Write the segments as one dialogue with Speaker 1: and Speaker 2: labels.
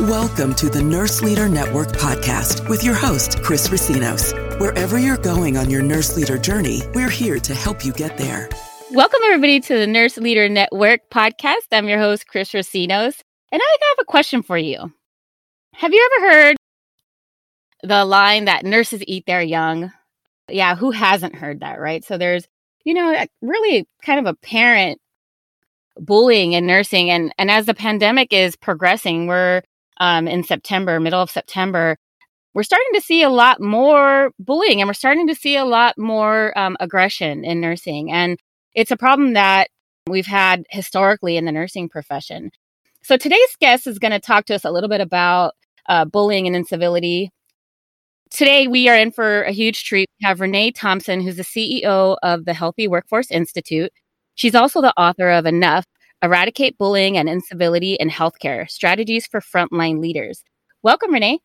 Speaker 1: Welcome to the Nurse Leader Network podcast with your host, Chris Racinos. Wherever you're going on your nurse leader journey, we're here to help you get there.
Speaker 2: Welcome, everybody, to the Nurse Leader Network podcast. I'm your host, Chris Racinos, and I have a question for you. Have you ever heard the line that nurses eat their young? Yeah, who hasn't heard that, right? So there's, you know, really kind of apparent bullying in nursing. And, and as the pandemic is progressing, we're um, in September, middle of September, we're starting to see a lot more bullying and we're starting to see a lot more um, aggression in nursing. And it's a problem that we've had historically in the nursing profession. So today's guest is going to talk to us a little bit about uh, bullying and incivility. Today, we are in for a huge treat. We have Renee Thompson, who's the CEO of the Healthy Workforce Institute. She's also the author of Enough Eradicate Bullying and Incivility in Healthcare Strategies for Frontline Leaders. Welcome, Renee.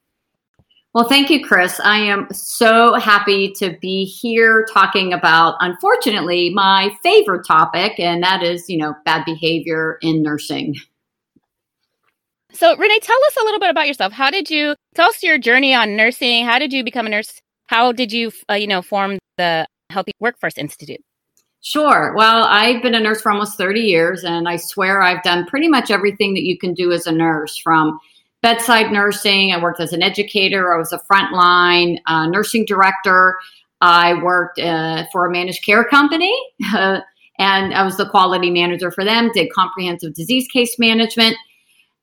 Speaker 3: Well, thank you, Chris. I am so happy to be here talking about, unfortunately, my favorite topic, and that is, you know, bad behavior in nursing.
Speaker 2: So, Renee, tell us a little bit about yourself. How did you tell us your journey on nursing? How did you become a nurse? How did you, uh, you know, form the Healthy Workforce Institute?
Speaker 3: Sure. Well, I've been a nurse for almost 30 years, and I swear I've done pretty much everything that you can do as a nurse from bedside nursing. I worked as an educator, I was a frontline uh, nursing director. I worked uh, for a managed care company. Uh, and I was the quality manager for them, did comprehensive disease case management.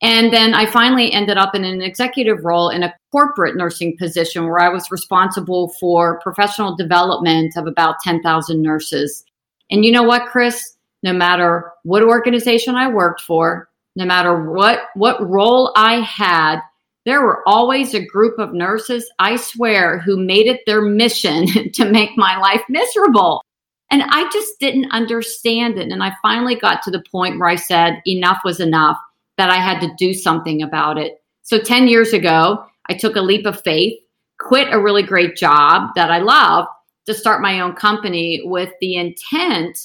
Speaker 3: And then I finally ended up in an executive role in a corporate nursing position where I was responsible for professional development of about 10,000 nurses. And you know what, Chris? No matter what organization I worked for, no matter what what role I had, there were always a group of nurses, I swear, who made it their mission to make my life miserable. And I just didn't understand it. And I finally got to the point where I said enough was enough, that I had to do something about it. So 10 years ago, I took a leap of faith, quit a really great job that I love to start my own company with the intent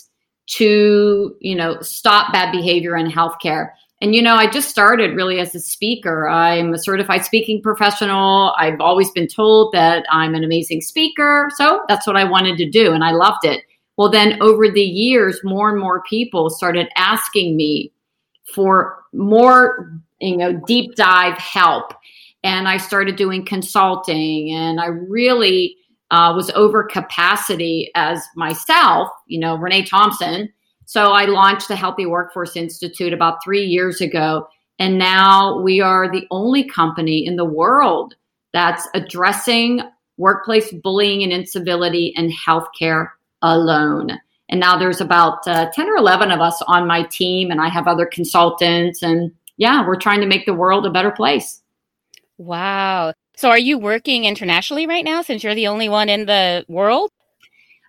Speaker 3: to, you know, stop bad behavior in healthcare. And, you know, I just started really as a speaker. I'm a certified speaking professional. I've always been told that I'm an amazing speaker. So that's what I wanted to do. And I loved it. Well, then over the years, more and more people started asking me for more, you know, deep dive help. And I started doing consulting and I really uh, was over capacity as myself, you know, Renee Thompson. So I launched the Healthy Workforce Institute about three years ago. And now we are the only company in the world that's addressing workplace bullying and incivility in healthcare alone. And now there's about uh, 10 or 11 of us on my team, and I have other consultants. And yeah, we're trying to make the world a better place.
Speaker 2: Wow. So are you working internationally right now since you're the only one in the world?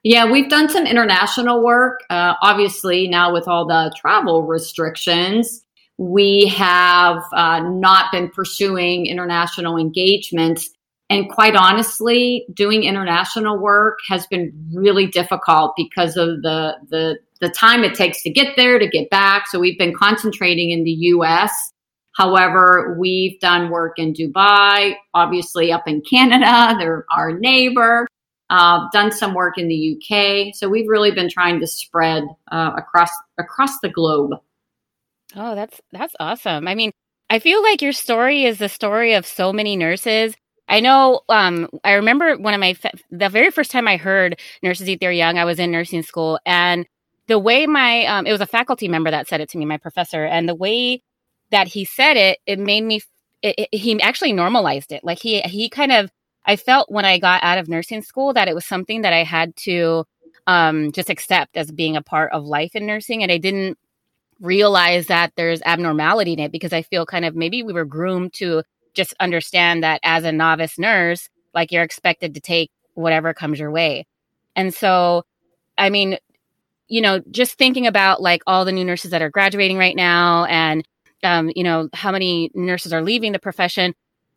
Speaker 3: Yeah, we've done some international work. Uh, obviously, now with all the travel restrictions, we have uh, not been pursuing international engagements. And quite honestly, doing international work has been really difficult because of the, the, the time it takes to get there, to get back. So we've been concentrating in the US However, we've done work in Dubai, obviously up in Canada, they're our neighbor. Uh, done some work in the UK, so we've really been trying to spread uh, across across the globe.
Speaker 2: Oh, that's that's awesome. I mean, I feel like your story is the story of so many nurses. I know. Um, I remember one of my the very first time I heard nurses eat their young. I was in nursing school, and the way my um, it was a faculty member that said it to me, my professor, and the way that he said it, it made me. It, it, he actually normalized it. Like he he kind of. I felt when I got out of nursing school that it was something that I had to um, just accept as being a part of life in nursing, and I didn't realize that there's abnormality in it because I feel kind of maybe we were groomed to just understand that as a novice nurse, like you're expected to take whatever comes your way. And so, I mean, you know, just thinking about like all the new nurses that are graduating right now and um, you know, how many nurses are leaving the profession.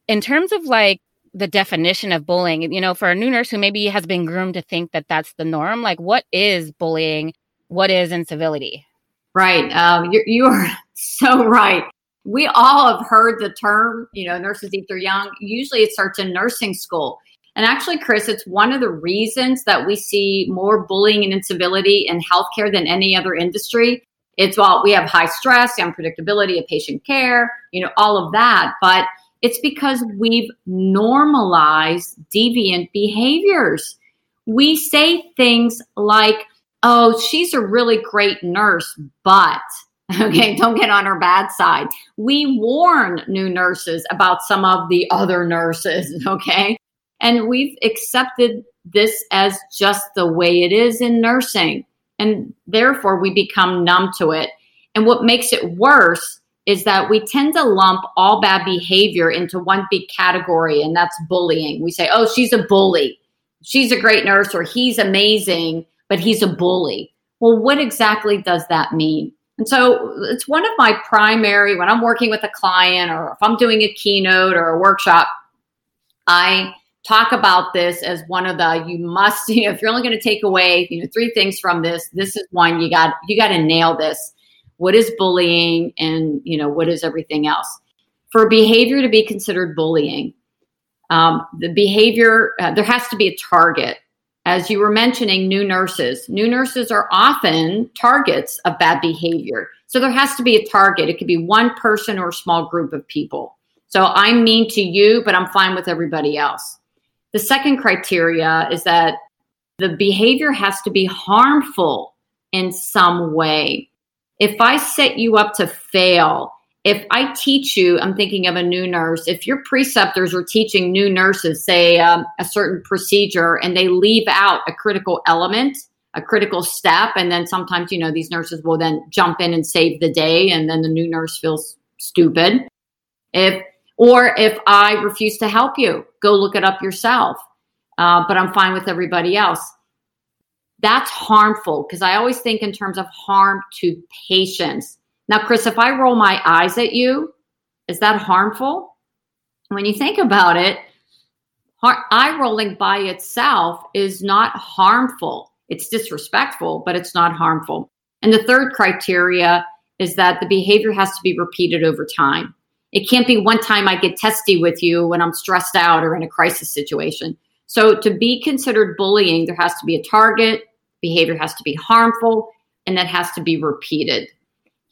Speaker 2: In terms of like the definition of bullying, you know, for a new nurse who maybe has been groomed to think that that's the norm, like what is bullying? What is incivility?
Speaker 3: Right. Um, you, you are so right. we all have heard the term, you know, nurses eat their young. Usually it starts in nursing school. And actually, Chris, it's one of the reasons that we see more bullying and incivility in healthcare than any other industry. It's well, we have high stress, unpredictability of patient care, you know, all of that. But it's because we've normalized deviant behaviors. We say things like, oh, she's a really great nurse, but Okay, don't get on her bad side. We warn new nurses about some of the other nurses, okay? And we've accepted this as just the way it is in nursing. And therefore, we become numb to it. And what makes it worse is that we tend to lump all bad behavior into one big category, and that's bullying. We say, oh, she's a bully. She's a great nurse, or he's amazing, but he's a bully. Well, what exactly does that mean? And so it's one of my primary, when I'm working with a client or if I'm doing a keynote or a workshop, I talk about this as one of the you must you know, if you're only going to take away you know three things from this this is one you got you got to nail this what is bullying and you know what is everything else for behavior to be considered bullying um, the behavior uh, there has to be a target as you were mentioning, new nurses. New nurses are often targets of bad behavior. So there has to be a target. It could be one person or a small group of people. So I'm mean to you, but I'm fine with everybody else. The second criteria is that the behavior has to be harmful in some way. If I set you up to fail, if I teach you, I'm thinking of a new nurse, if your preceptors are teaching new nurses, say, um, a certain procedure, and they leave out a critical element, a critical step, and then sometimes, you know, these nurses will then jump in and save the day, and then the new nurse feels stupid. If or if I refuse to help you, go look it up yourself. Uh, but I'm fine with everybody else. That's harmful because I always think in terms of harm to patients now, Chris, if I roll my eyes at you, is that harmful? When you think about it, eye rolling by itself is not harmful. It's disrespectful, but it's not harmful. And the third criteria is that the behavior has to be repeated over time. It can't be one time I get testy with you when I'm stressed out or in a crisis situation. So, to be considered bullying, there has to be a target, behavior has to be harmful, and that has to be repeated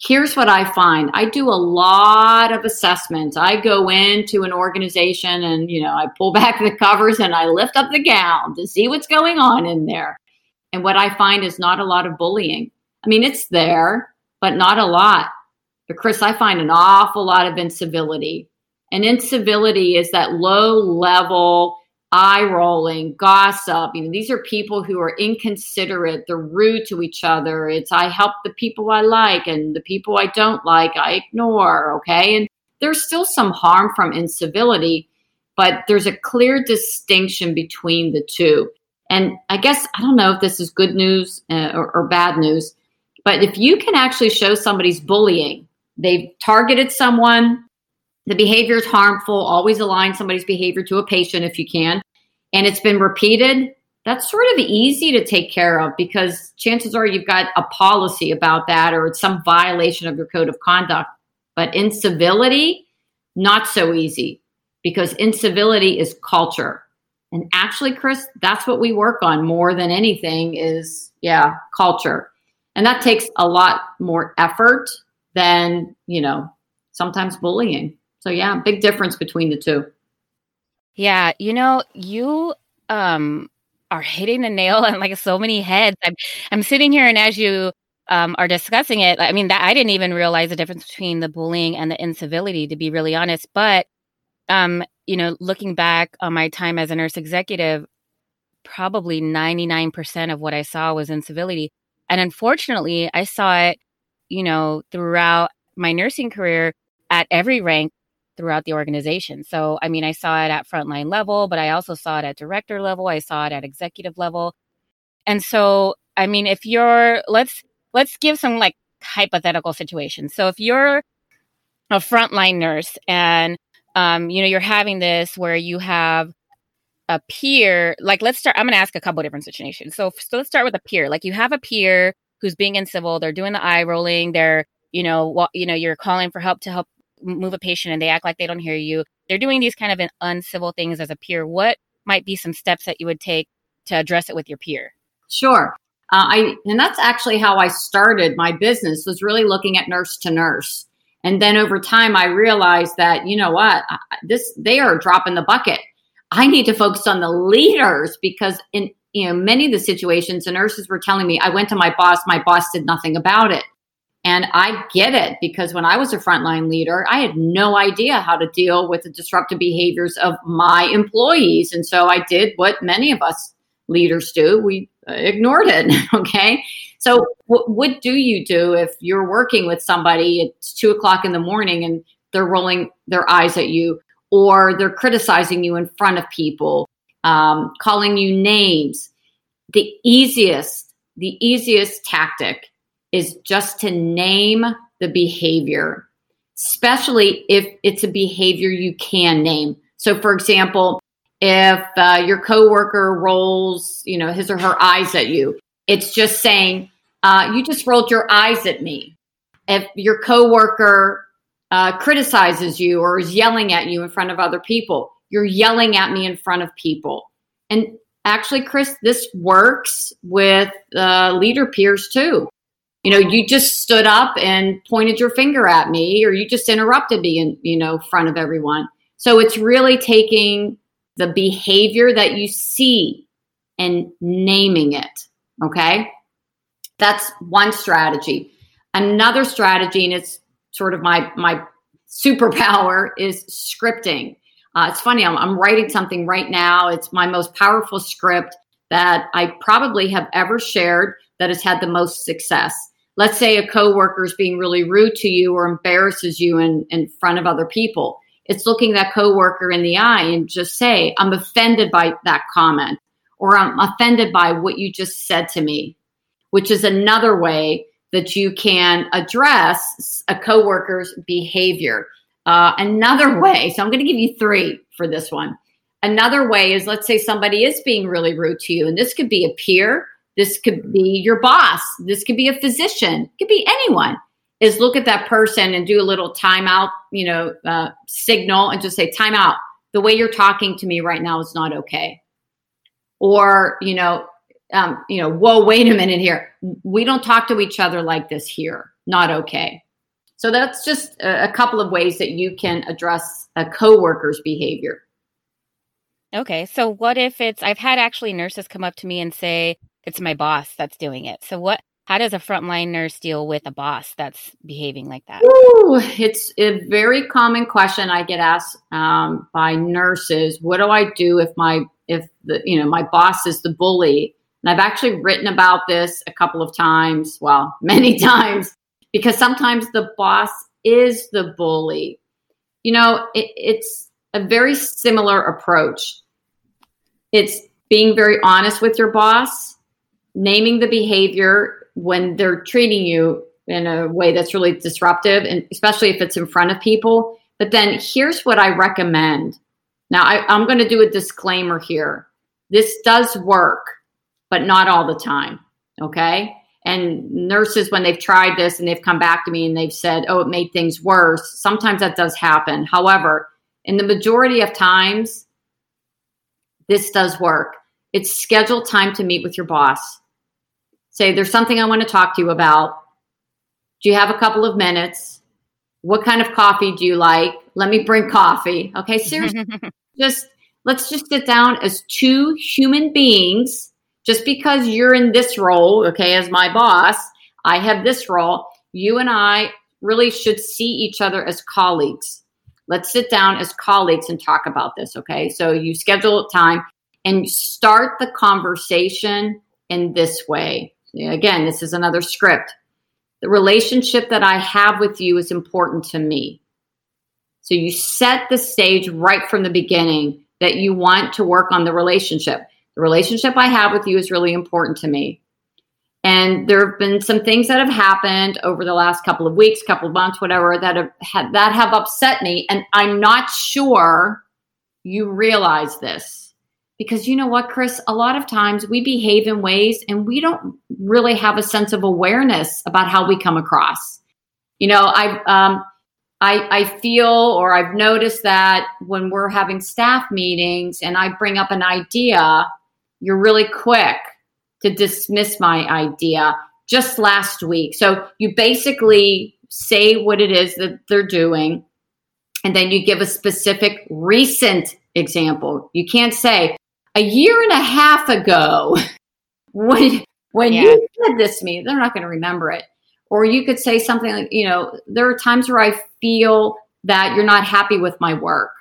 Speaker 3: here's what I find. I do a lot of assessments. I go into an organization and, you know, I pull back the covers and I lift up the gown to see what's going on in there. And what I find is not a lot of bullying. I mean, it's there, but not a lot. But Chris, I find an awful lot of incivility. And incivility is that low level eye rolling, gossip. You know, these are people who are inconsiderate. They're rude to each other. It's I help the people I like and the people I don't like, I ignore. Okay. And there's still some harm from incivility, but there's a clear distinction between the two. And I guess I don't know if this is good news uh, or, or bad news, but if you can actually show somebody's bullying, they've targeted someone, the behavior is harmful. Always align somebody's behavior to a patient if you can. And it's been repeated. That's sort of easy to take care of because chances are you've got a policy about that or it's some violation of your code of conduct. But incivility, not so easy because incivility is culture. And actually, Chris, that's what we work on more than anything is, yeah, culture. And that takes a lot more effort than, you know, sometimes bullying. So yeah, big difference between the two.
Speaker 2: Yeah, you know, you um are hitting the nail on like so many heads. I'm I'm sitting here and as you um, are discussing it, I mean that I didn't even realize the difference between the bullying and the incivility, to be really honest. But um, you know, looking back on my time as a nurse executive, probably 99% of what I saw was incivility. And unfortunately, I saw it, you know, throughout my nursing career at every rank throughout the organization. So, I mean, I saw it at frontline level, but I also saw it at director level. I saw it at executive level. And so, I mean, if you're, let's, let's give some like hypothetical situations. So if you're a frontline nurse and, um, you know, you're having this where you have a peer, like let's start, I'm going to ask a couple different situations. So, so let's start with a peer. Like you have a peer who's being incivil, they're doing the eye rolling, they're, you know, you know, you're calling for help to help move a patient and they act like they don't hear you. They're doing these kind of uncivil things as a peer. What might be some steps that you would take to address it with your peer?
Speaker 3: Sure. Uh, I and that's actually how I started my business was really looking at nurse to nurse. And then over time, I realized that you know what this they are dropping the bucket. I need to focus on the leaders because in you know many of the situations, the nurses were telling me I went to my boss, my boss did nothing about it. And I get it because when I was a frontline leader, I had no idea how to deal with the disruptive behaviors of my employees. And so I did what many of us leaders do we uh, ignored it. okay. So, what do you do if you're working with somebody, it's two o'clock in the morning and they're rolling their eyes at you, or they're criticizing you in front of people, um, calling you names? The easiest, the easiest tactic is just to name the behavior, especially if it's a behavior you can name. So, for example, if uh, your coworker rolls, you know, his or her eyes at you, it's just saying, uh, "You just rolled your eyes at me." If your coworker uh, criticizes you or is yelling at you in front of other people, you're yelling at me in front of people. And actually, Chris, this works with uh, leader peers too you know, you just stood up and pointed your finger at me, or you just interrupted me in, you know, front of everyone. So it's really taking the behavior that you see and naming it. Okay. That's one strategy. Another strategy, and it's sort of my my superpower, is scripting. Uh, it's funny. I'm, I'm writing something right now. It's my most powerful script that I probably have ever shared that has had the most success let's say a coworker is being really rude to you or embarrasses you in, in front of other people. It's looking that coworker in the eye and just say, I'm offended by that comment or I'm offended by what you just said to me, which is another way that you can address a coworker's behavior. Uh, another way, so I'm going to give you three for this one. Another way is let's say somebody is being really rude to you, and this could be a peer, this could be your boss. This could be a physician. It could be anyone. Is look at that person and do a little timeout, you know, uh, signal and just say timeout. The way you're talking to me right now is not okay. Or you know, um, you know, whoa, wait a minute here. We don't talk to each other like this here. Not okay. So that's just a, couple of ways that you can address a coworker's behavior.
Speaker 2: Okay. So what if it's I've had actually nurses come up to me and say, it's my boss that's doing it. So what how does a frontline nurse deal with a boss that's behaving like that?
Speaker 3: Ooh, it's a very common question I get asked um, by nurses. What do I do if my if the you know my boss is the bully? And I've actually written about this a couple of times, well, many times, because sometimes the boss is the bully. You know, it, it's a very similar approach. It's being very honest with your boss naming the behavior when they're treating you in a way that's really disruptive, and especially if it's in front of people. But then here's what I recommend. Now, I, I'm going to do a disclaimer here. This does work, but not all the time. Okay. And nurses, when they've tried this and they've come back to me and they've said, oh, it made things worse, sometimes that does happen. However, in the majority of times, this does work. It's scheduled time to meet with your boss say, There's something I want to talk to you about. Do you have a couple of minutes? What kind of coffee do you like? Let me bring coffee. Okay, seriously, just let's just sit down as two human beings. Just because you're in this role, okay, as my boss, I have this role. You and I really should see each other as colleagues. Let's sit down as colleagues and talk about this, okay? So you schedule a time and start the conversation in this way. Again, this is another script. The relationship that I have with you is important to me. So you set the stage right from the beginning that you want to work on the relationship. The relationship I have with you is really important to me. And there have been some things that have happened over the last couple of weeks, couple of months, whatever, that have that have upset me. And I'm not sure you realize this because you know what, Chris? A lot of times we behave in ways and we don't really have a sense of awareness about how we come across. You know, I've um, I, I feel or I've noticed that when we're having staff meetings and I bring up an idea, you're really quick to dismiss my idea just last week. So you basically say what it is that they're doing, and then you give a specific recent example. You can't say a year and a half ago when when yeah. you said this to me, they're not going to remember it. Or you could say something like, you know, there are times where I feel that you're not happy with my work.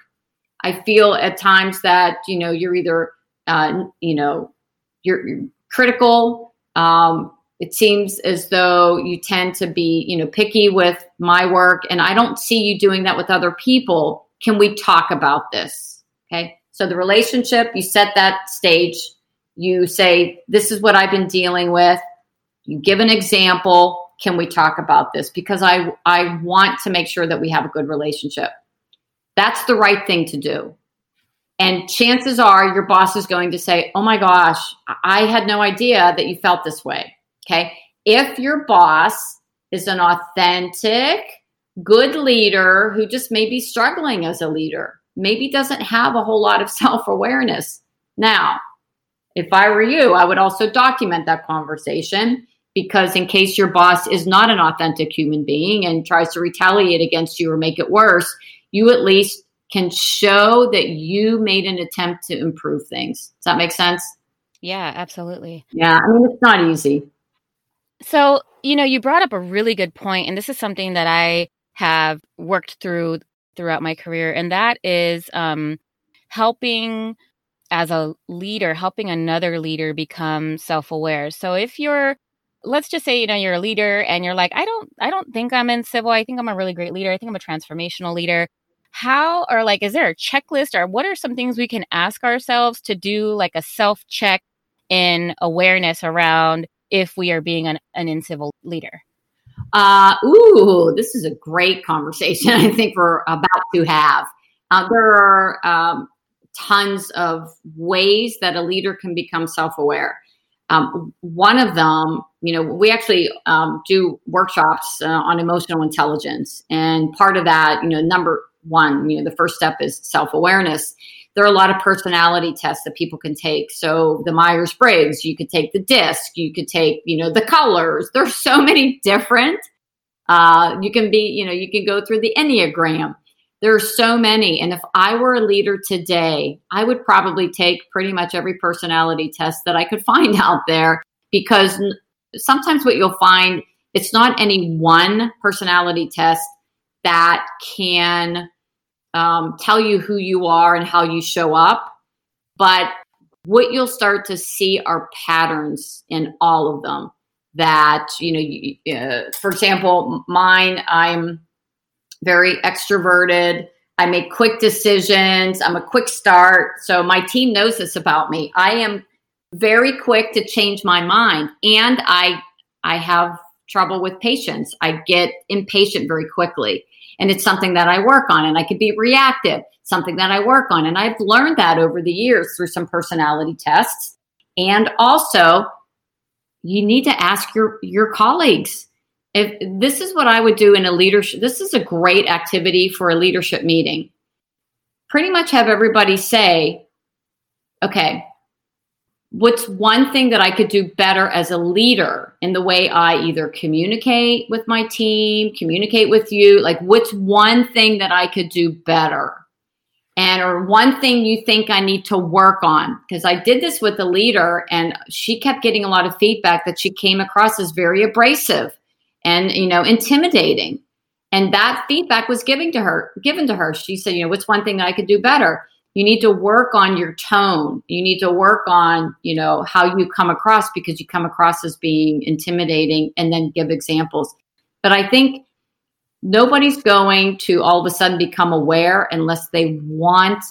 Speaker 3: I feel at times that, you know, you're either, uh, you know, you're, you're critical. Um, it seems as though you tend to be, you know, picky with my work, and I don't see you doing that with other people. Can we talk about this? Okay. So the relationship, you set that stage. You say, This is what I've been dealing with. You give an example. Can we talk about this? Because I, I want to make sure that we have a good relationship. That's the right thing to do. And chances are your boss is going to say, Oh my gosh, I had no idea that you felt this way. Okay. If your boss is an authentic, good leader who just may be struggling as a leader, maybe doesn't have a whole lot of self awareness. Now, if I were you, I would also document that conversation because, in case your boss is not an authentic human being and tries to retaliate against you or make it worse, you at least can show that you made an attempt to improve things. Does that make sense?
Speaker 2: Yeah, absolutely.
Speaker 3: Yeah, I mean, it's not easy.
Speaker 2: So, you know, you brought up a really good point, and this is something that I have worked through throughout my career, and that is um, helping as a leader, helping another leader become self aware. So, if you're let's just say you know you're a leader and you're like i don't i don't think i'm in civil i think i'm a really great leader i think i'm a transformational leader how or like is there a checklist or what are some things we can ask ourselves to do like a self check in awareness around if we are being an, an incivil leader?
Speaker 3: Uh ooh this is a great conversation i think we're about to have. Uh, there are um, tons of ways that a leader can become self-aware. Um, one of them, you know, we actually um, do workshops uh, on emotional intelligence, and part of that, you know, number one, you know, the first step is self awareness. There are a lot of personality tests that people can take. So the Myers Briggs, you could take the DISC, you could take, you know, the colors. There's so many different. Uh, you can be, you know, you can go through the Enneagram. There are so many. And if I were a leader today, I would probably take pretty much every personality test that I could find out there because sometimes what you'll find, it's not any one personality test that can um, tell you who you are and how you show up. But what you'll start to see are patterns in all of them. That, you know, you, uh, for example, mine, I'm very extroverted. I make quick decisions. I'm a quick start. So my team knows this about me. I am very quick to change my mind and I I have trouble with patience. I get impatient very quickly. And it's something that I work on and I can be reactive, something that I work on. And I've learned that over the years through some personality tests. And also, you need to ask your, your colleagues. If this is what I would do in a leadership, this is a great activity for a leadership meeting. Pretty much have everybody say, okay, what's one thing that I could do better as a leader in the way I either communicate with my team, communicate with you? Like, what's one thing that I could do better? And or one thing you think I need to work on? Because I did this with a leader and she kept getting a lot of feedback that she came across as very abrasive and, you know, intimidating. And that feedback was given to her, given to her. She said, you know, what's one thing that I could do better? You need to work on your tone. You need to work on you know how you come across because you come across as being intimidating and then give examples. But i think nobody's going to all of a sudden become aware unless they want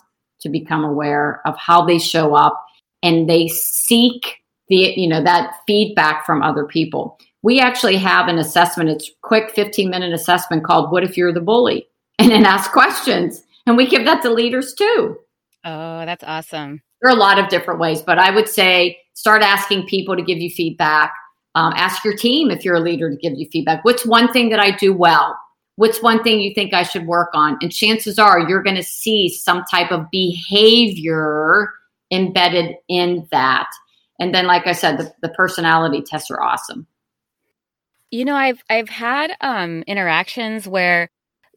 Speaker 3: to become aware of how they show up and they seek the you know that feedback from other people. We actually have an assessment. It's quick 15 minute assessment called what if you're the bully? And then ask questions. And we give that to leaders too
Speaker 2: Oh, that's awesome.
Speaker 3: There are a lot of different ways, but I would say start asking people to give you feedback. Um, ask your team if you're a leader to give you feedback. What's one thing that I do well? What's one thing you think I should work on? And chances are you're going to see some type of behavior embedded in that. And then, like I said, the, the personality tests are awesome.
Speaker 2: You know, I've I've had um, interactions where,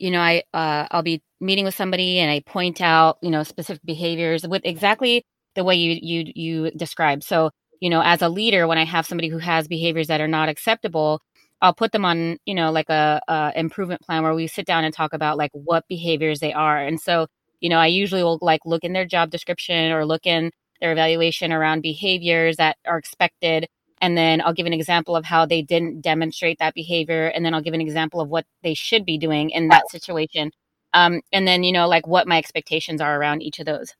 Speaker 2: you know, I uh, I'll be meeting with somebody and I point out, you know, specific behaviors with exactly the way you you you described. So, you know, as a leader, when I have somebody who has behaviors that are not acceptable, I'll put them on, you know, like a, a improvement plan where we sit down and talk about like what behaviors they are. And so, you know, I usually will like look in their job description or look in their evaluation around behaviors that are expected. And then I'll give an example of how they didn't demonstrate that behavior. And then I'll give an example of what they should be doing in that situation. Um, and then, you know, like what my expectations are around each of those.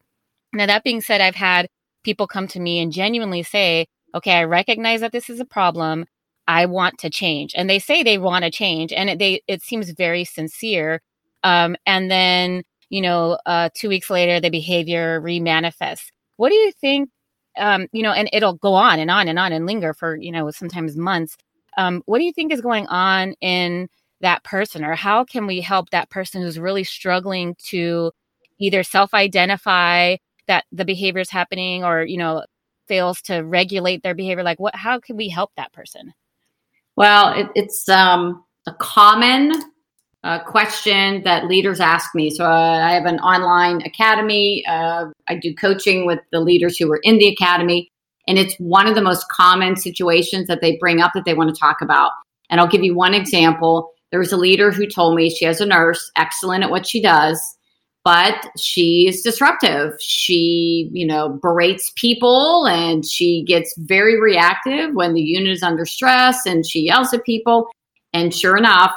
Speaker 2: Now, that being said, I've had people come to me and genuinely say, okay, I recognize that this is a problem. I want to change. And they say they want to change. And it, they, it seems very sincere. Um, and then, you know, uh, two weeks later, the behavior remanifests. What do you think? Um, you know, and it'll go on and on and on and linger for, you know, sometimes months. Um, what do you think is going on in that person, or how can we help that person who's really struggling to either self identify that the behavior is happening or, you know, fails to regulate their behavior? Like, what, how can we help that person?
Speaker 3: Well, it, it's um, a common uh, question that leaders ask me. So uh, I have an online academy. Uh, I do coaching with the leaders who are in the academy. And it's one of the most common situations that they bring up that they want to talk about. And I'll give you one example. There was a leader who told me she has a nurse, excellent at what she does, but she's disruptive. She, you know, berates people and she gets very reactive when the unit is under stress and she yells at people. And sure enough,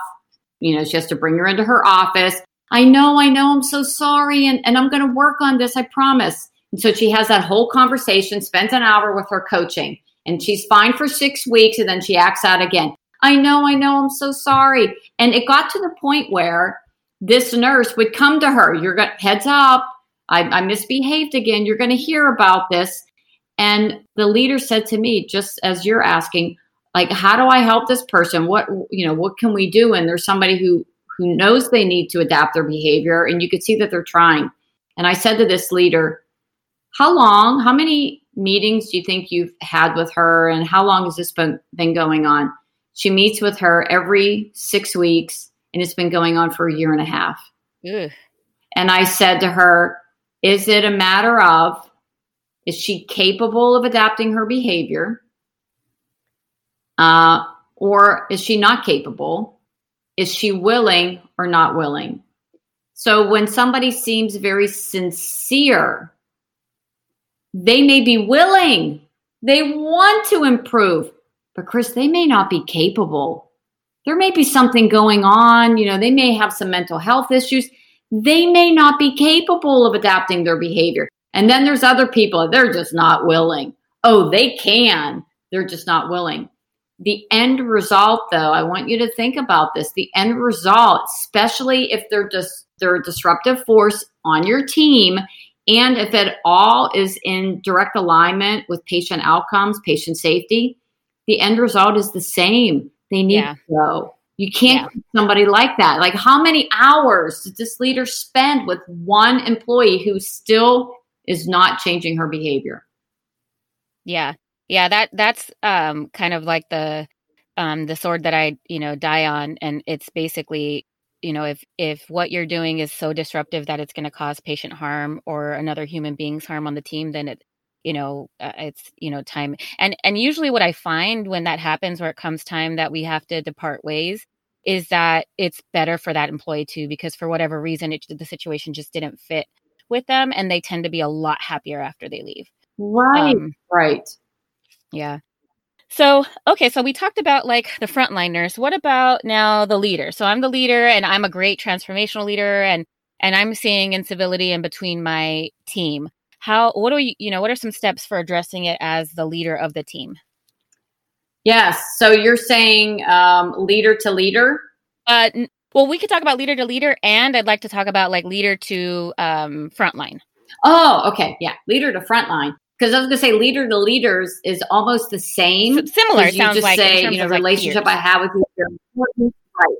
Speaker 3: you know, she has to bring her into her office. I know, I know, I'm so sorry. And, and I'm going to work on this, I promise. And so she has that whole conversation, spends an hour with her coaching, and she's fine for six weeks. And then she acts out again. I know, I know, I'm so sorry. And it got to the point where this nurse would come to her, you're going heads up, I, I misbehaved again. You're going to hear about this. And the leader said to me, just as you're asking, like how do i help this person? What you know what can we do? And there's somebody who who knows they need to adapt their behavior and you could see that they're trying. And i said to this leader how long how many meetings do you think you've had with her and how long has this been, been going on? She meets with her every six weeks and it's been going on for a year and a half. Ugh. and i said to her is it a matter of is she capable of adapting her behavior uh, or is she not capable? Is she willing or not willing? So when somebody seems very sincere, they may be willing, they want to improve, but Chris, they may not be capable. There may be something going on, you know, they may have some mental health issues. They may not be capable of adapting their behavior. And then there's other people, they're just not willing. Oh, they can, they're just not willing. The end result, though, I want you to think about this. The end result, especially if they're just they're a disruptive force on your team, and if it all is in direct alignment with patient outcomes, patient safety, the end result is the same. They need yeah. to go. You can't yeah. somebody like that. Like, how many hours did this leader spend with one employee who still is not changing her behavior?
Speaker 2: Yeah. Yeah, that that's um kind of like the um the sword that I, you know, die on and it's basically, you know, if if what you're doing is so disruptive that it's going to cause patient harm or another human being's harm on the team, then it you know uh, it's you know time. And and usually what i find when that happens where it comes time that we have to depart ways is that it's better for that employee too because for whatever reason it, the situation just didn't fit with them and they tend to be a lot happier after they leave.
Speaker 3: Right um, right
Speaker 2: yeah. So, okay, so we talked about like the frontline nurse. What about now the leader? So I'm the leader and I'm a great transformational leader and and I'm seeing incivility in between my team. How what do you you know, what are some steps for addressing it as the leader of the team?
Speaker 3: Yes. So you're saying um, leader to leader?
Speaker 2: Uh well, we could talk about leader to leader and I'd like to talk about like leader to um frontline.
Speaker 3: Oh, okay. Yeah. Leader to frontline because I was going to say leader to leaders is almost the same.
Speaker 2: S- similar, you sounds
Speaker 3: just
Speaker 2: like.
Speaker 3: Say, you know, relationship I have with you. Right.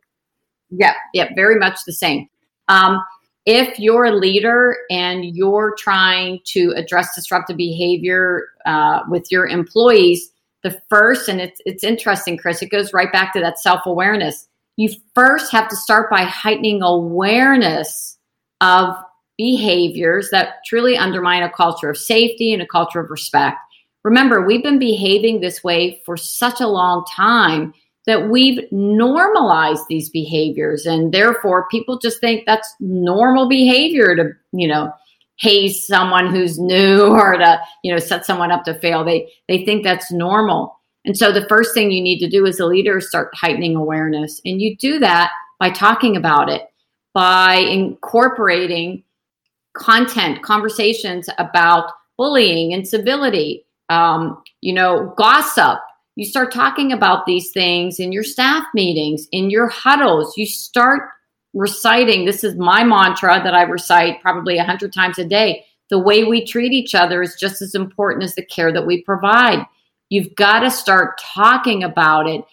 Speaker 3: Yeah, yeah, very much the same. Um, if you're a leader and you're trying to address disruptive behavior uh, with your employees, the first, and it's, it's interesting, Chris, it goes right back to that self awareness. You first have to start by heightening awareness of behaviors that truly undermine a culture of safety and a culture of respect. Remember, we've been behaving this way for such a long time that we've normalized these behaviors and therefore people just think that's normal behavior to you know haze someone who's new or to you know set someone up to fail. They they think that's normal. And so the first thing you need to do as a leader is start heightening awareness. And you do that by talking about it by incorporating content conversations about bullying and civility um, you know gossip you start talking about these things in your staff meetings, in your huddles. You start reciting this is my mantra that I recite probably a hundred times a day. The way we treat each other is just as important as the care that we provide. You've got to start talking about it.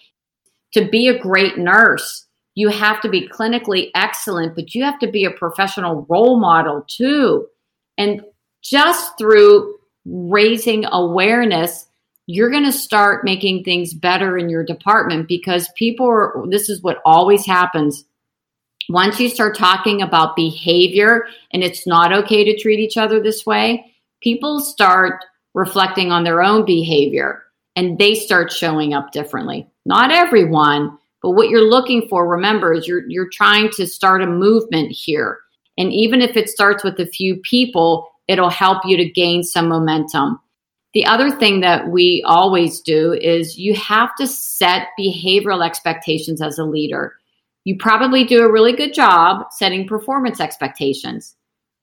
Speaker 3: To be a great nurse, you have to be clinically excellent, but you have to be a professional role model too. And just through raising awareness, you're going to start making things better in your department because people are, this is what always happens. Once you start talking about behavior and it's not okay to treat each other this way, people start reflecting on their own behavior and they start showing up differently. Not everyone, but what you're looking for, remember, is you're you're trying to start a movement here. And even if it starts with a few people, it'll help you to gain some momentum. The other thing that we always do is you have to set behavioral expectations as a leader. You probably do a really good job setting performance expectations.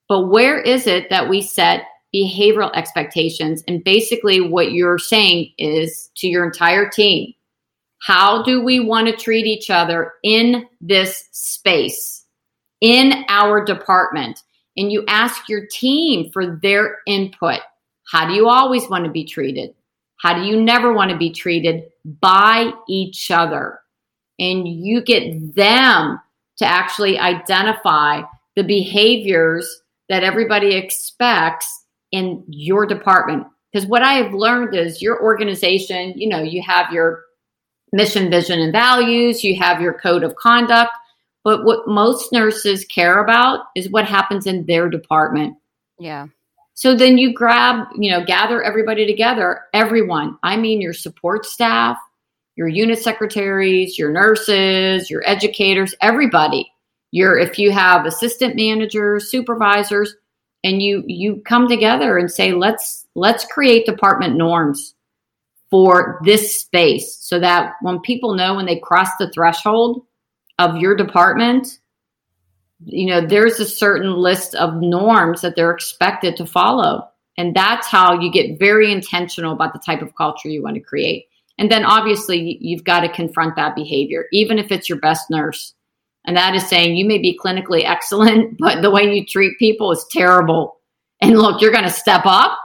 Speaker 3: But where is it that we set behavioral expectations? And basically, what you're saying is to your entire team how do we want to treat each other in this space, in our department? And you ask your team for their input. How do you always want to be treated? How do you never want to be treated by each other? And you get them to actually identify the behaviors that everybody expects in your department. Because what I have learned is your organization, you know, you have your mission, vision, and values, you have your code of conduct. But what most nurses care about is what happens in their department.
Speaker 2: Yeah.
Speaker 3: So then you grab, you know, gather everybody together, everyone. I mean, your support staff, your unit secretaries, your nurses, your educators, everybody. Your if you have assistant managers, supervisors, and you you come together and say, let's let's create department norms for this space so that when people know when they cross the threshold of your department you know there's a certain list of norms that they're expected to follow. And that's how you get very intentional about the type of culture you want to create. And then obviously you've got to confront that behavior even if it's your best nurse. And that is saying you may be clinically excellent but the way you treat people is terrible. And look you're going to step up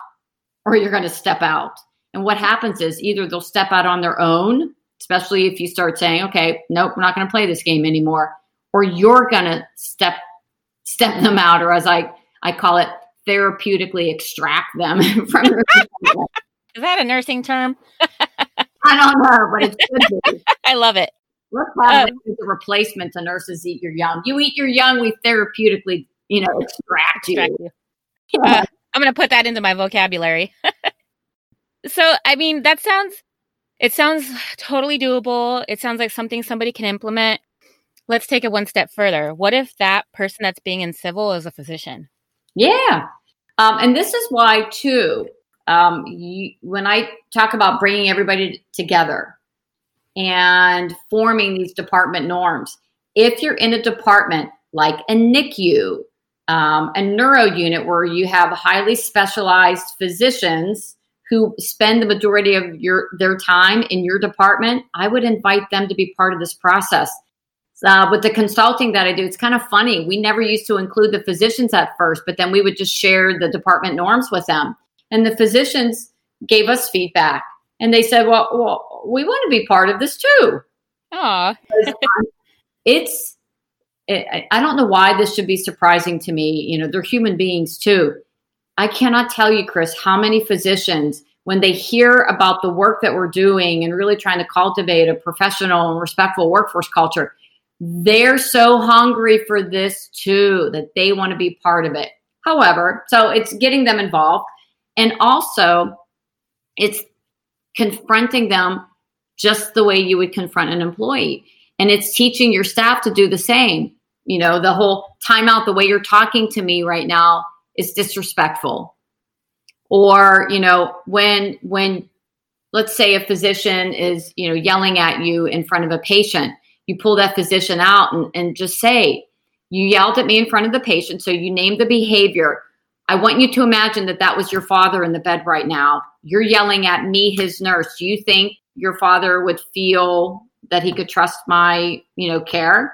Speaker 3: or you're going to step out and what happens is either they'll step out on their own especially if you start saying okay nope we're not going to play this game anymore or you're going to step step them out or as I I call it therapeutically extract them from
Speaker 2: Is that a nursing term?
Speaker 3: I don't know, but it's good.
Speaker 2: I love it.
Speaker 3: Let's have um, the replacement to nurses eat your young. You eat your young, we therapeutically, you know, extract, extract you.
Speaker 2: you. Yeah. Uh, I'm going to put that into my vocabulary. So, I mean, that sounds, it sounds totally doable. It sounds like something somebody can implement let's take it one step further. What if that person that's being in civil is a physician?
Speaker 3: Yeah. Um, and this is why, too, um, you, when I talk about bringing everybody together and forming these department norms, if you're in a department like a NICU, um, a neuro unit where you have highly specialized physicians who spend the majority of your their time in your department, I would invite them to be part of this process uh, with the consulting that I do, it's kind of funny. We never used to include the physicians at first, but then we would just share the department norms with them. And the physicians gave us feedback and they said, well, well we want to be part of this too.
Speaker 2: Aww.
Speaker 3: it's it, I don't know why this should be surprising to me. You know, they're human beings too. I cannot tell you, Chris, how many physicians, when they hear about the work that we're doing and really trying to cultivate a professional and respectful workforce culture, they're so hungry for this too that they want to be part of it. However, so it's getting them involved and also it's confronting them just the way you would confront an employee. And it's teaching your staff to do the same. You know, the whole timeout, the way you're talking to me right now is disrespectful. Or, you know, when when let's say a physician is, you know, yelling at you in front of a patient, you pull that physician out and, and just say, you yelled at me in front of the patient, so you named the behavior. I want you to imagine that that was your father in the bed right now. You're yelling at me, his nurse. Do you think your father would feel that he could trust my, you know, care?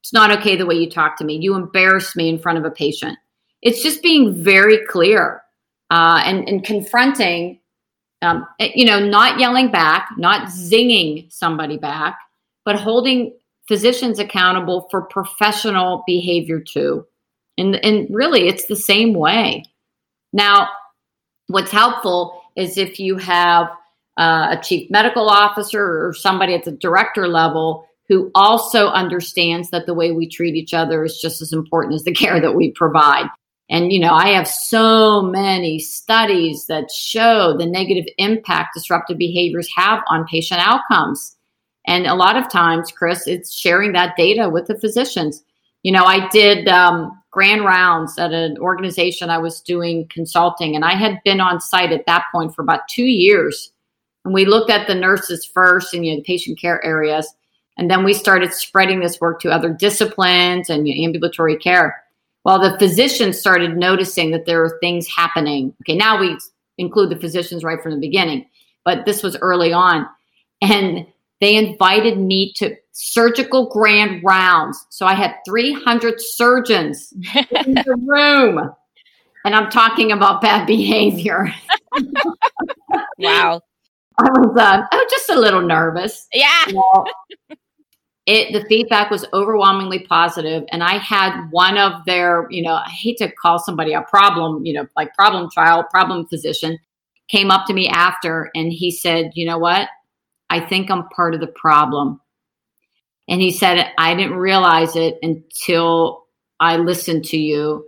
Speaker 3: It's not okay the way you talk to me. You embarrass me in front of a patient. It's just being very clear uh, and, and confronting, um, eh, you know, not yelling back, not zinging somebody back, but holding physicians accountable for professional behavior too. And, and really, it's the same way. Now, what's helpful is if you have uh, a chief medical officer or somebody at the director level who also understands that the way we treat each other is just as important as the care that we provide. And, you know, I have so many studies that show the negative impact disruptive behaviors have on patient outcomes. And a lot of times, Chris, it's sharing that data with the physicians. You know, I did um, grand rounds at an organization I was doing consulting, and I had been on site at that point for about two years. And we looked at the nurses first and you know, the patient care areas. And then we started spreading this work to other disciplines and you know, ambulatory care. While the physicians started noticing that there were things happening. Okay, now we include the physicians right from the beginning, but this was early on. And they invited me to surgical grand rounds. So I had 300 surgeons in the room. And I'm talking about bad behavior.
Speaker 2: wow.
Speaker 3: I was, uh, I was just a little nervous.
Speaker 2: Yeah.
Speaker 3: Well, it the feedback was overwhelmingly positive, and I had one of their, you know, I hate to call somebody a problem, you know, like problem child, problem physician, came up to me after, and he said, "You know what? I think I'm part of the problem." And he said, "I didn't realize it until I listened to you."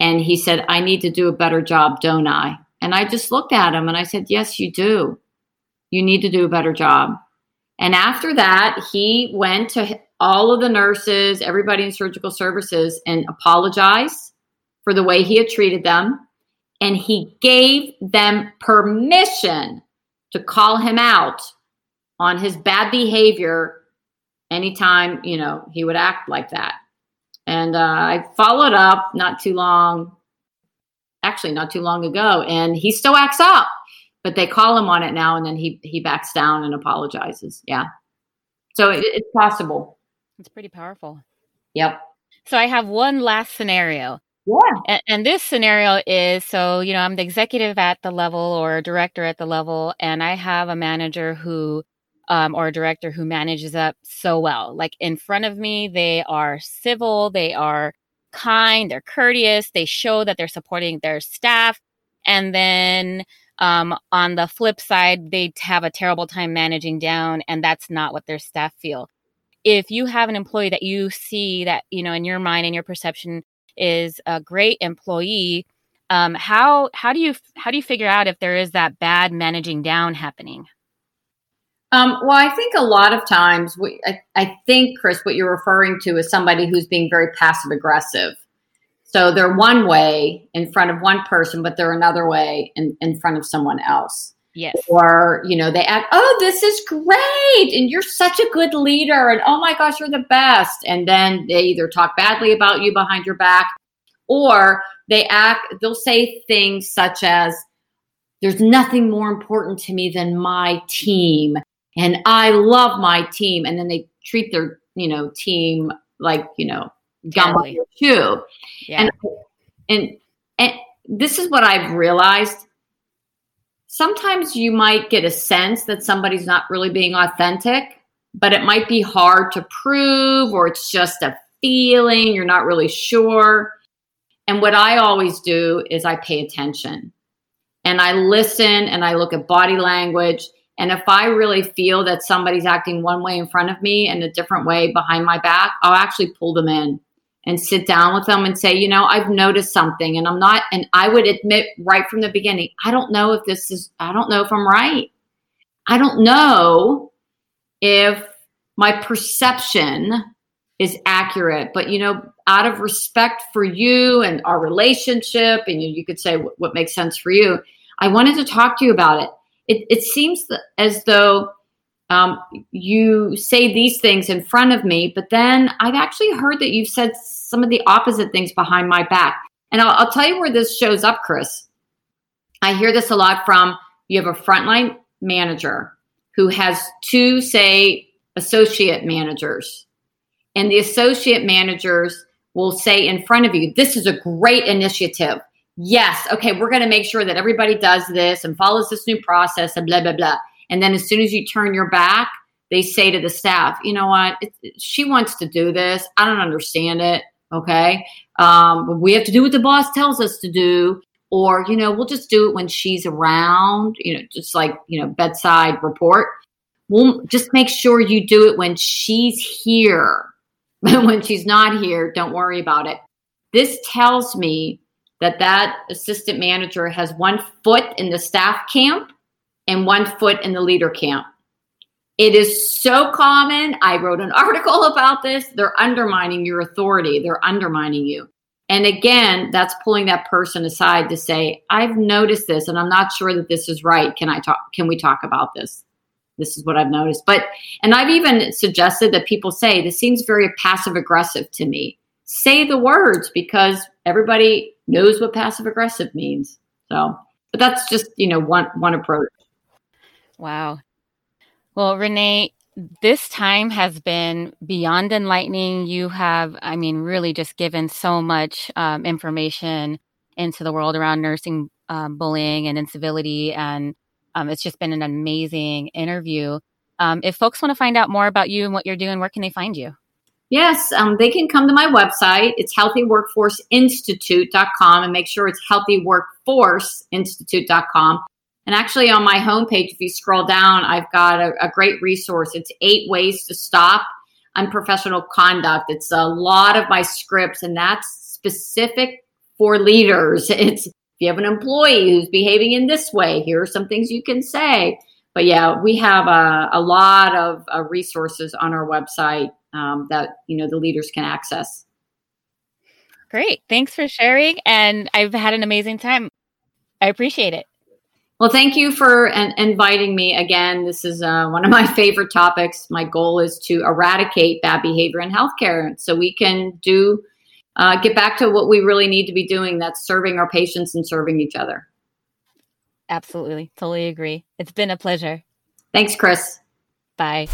Speaker 3: And he said, "I need to do a better job, don't I?" And I just looked at him and I said, "Yes, you do." You need to do a better job. And after that, he went to all of the nurses, everybody in surgical services, and apologized for the way he had treated them. And he gave them permission to call him out on his bad behavior anytime, you know, he would act like that. And uh, I followed up not too long, actually, not too long ago, and he still acts up but they call him on it now and then he he backs down and apologizes. Yeah. So it, it's possible.
Speaker 2: It's pretty powerful.
Speaker 3: Yep.
Speaker 2: So i have one last scenario.
Speaker 3: Yeah.
Speaker 2: And, and, this scenario is so you know i'm the executive at the level or director at the level and i have a manager who um, or a director who manages up so well. Like in front of me they are civil they are kind they're courteous they show that they're supporting their staff and then um, on the flip side, they have a terrible time managing down, and that's not what their staff feel. If you have an employee that you see that, you know, in your mind and your perception is a great employee, um, how how do you how do you figure out if there is that bad managing down happening?
Speaker 3: Um, well, I think a lot of times, we, I, I think, Chris, what you're referring to is somebody who's being very passive aggressive. So they're one way in front of one person, but they're another way in, in front of someone else.
Speaker 2: Yes.
Speaker 3: Or, you know, they act, oh, this is great. And you're such a good leader. And oh my gosh, you're the best. And then they either talk badly about you behind your back or they act, they'll say things such as, there's nothing more important to me than my team. And I love my team. And then they treat their, you know, team like, you know, gum too. Yeah. And, and and this is what I've realized. Sometimes you might get a sense that somebody's not really being authentic, but it might be hard to prove or it's just a feeling, you're not really sure. And what I always do is I pay attention and I listen and I look at body language. And if I really feel that somebody's acting one way in front of me and a different way behind my back, I'll actually pull them in and sit down with them and say, you know, I've noticed something and I'm not, and I would admit right from the beginning, I don't know if this is, I don't know if I'm right. I don't know if my perception is accurate. But, you know, out of respect for you and our relationship, and you, you could say what, what, makes sense for you, I wanted to talk to you about it. It, it seems as though um, you say these things in front of me, but then I've actually heard that you've said some of the opposite things behind my back. And I'll, I'll tell you where this shows up, Chris. I hear this a lot from you have a frontline manager who has two, say, associate managers. And the associate managers will say in front of you, This is a great initiative. Yes, okay, we're going to make sure that everybody does this and follows this new process and blah, blah, blah. And then as soon as you turn your back, they say to the staff, You know what? It, she wants to do this. I don't understand it. Okay. Um, we have to do what the boss tells us to do or you know we'll just do it when she's around you know just like you know bedside report we'll just make sure you do it when she's here when she's not here don't worry about it this tells me that that assistant manager has one foot in the staff camp and one foot in the leader camp it is so common i wrote an article about this they're undermining your authority they're undermining you and again, that's pulling that person aside to say, I've noticed this and I'm not sure that this is right. Can I talk? Can we talk about this? This is what I've noticed. But, and I've even suggested that people say, this seems very passive aggressive to me. Say the words because everybody knows what passive aggressive means. So, but that's just, you know, one, one approach.
Speaker 2: Wow. Well, Renee, this time has been beyond enlightening. You have, I mean, really just given so much um, information into the world around nursing um, bullying and incivility. And um, it's just been an amazing interview. Um, if folks want to find out more about you and what you're doing, where can they find you?
Speaker 3: Yes, um, they can come to my website. It's healthyworkforceinstitute.com and make sure it's healthyworkforceinstitute.com. And actually, on my homepage, if you scroll down, I've got a, a great resource. It's eight ways to stop unprofessional conduct. It's a lot of my scripts, and that's specific for leaders. It's if you have an employee who's behaving in this way, here are some things you can say. But yeah, we have a, a lot of uh, resources on our website um, that you know the leaders can access.
Speaker 2: Great, thanks for sharing, and I've had an amazing time. I appreciate it.
Speaker 3: Well, thank you for an- inviting me again. This is uh, one of my favorite topics. My goal is to eradicate bad behavior in healthcare so we can do uh, get back to what we really need to be doing that's serving our patients and serving each other.
Speaker 2: Absolutely. Totally agree. It's been a pleasure.
Speaker 3: Thanks, Chris.
Speaker 2: Bye.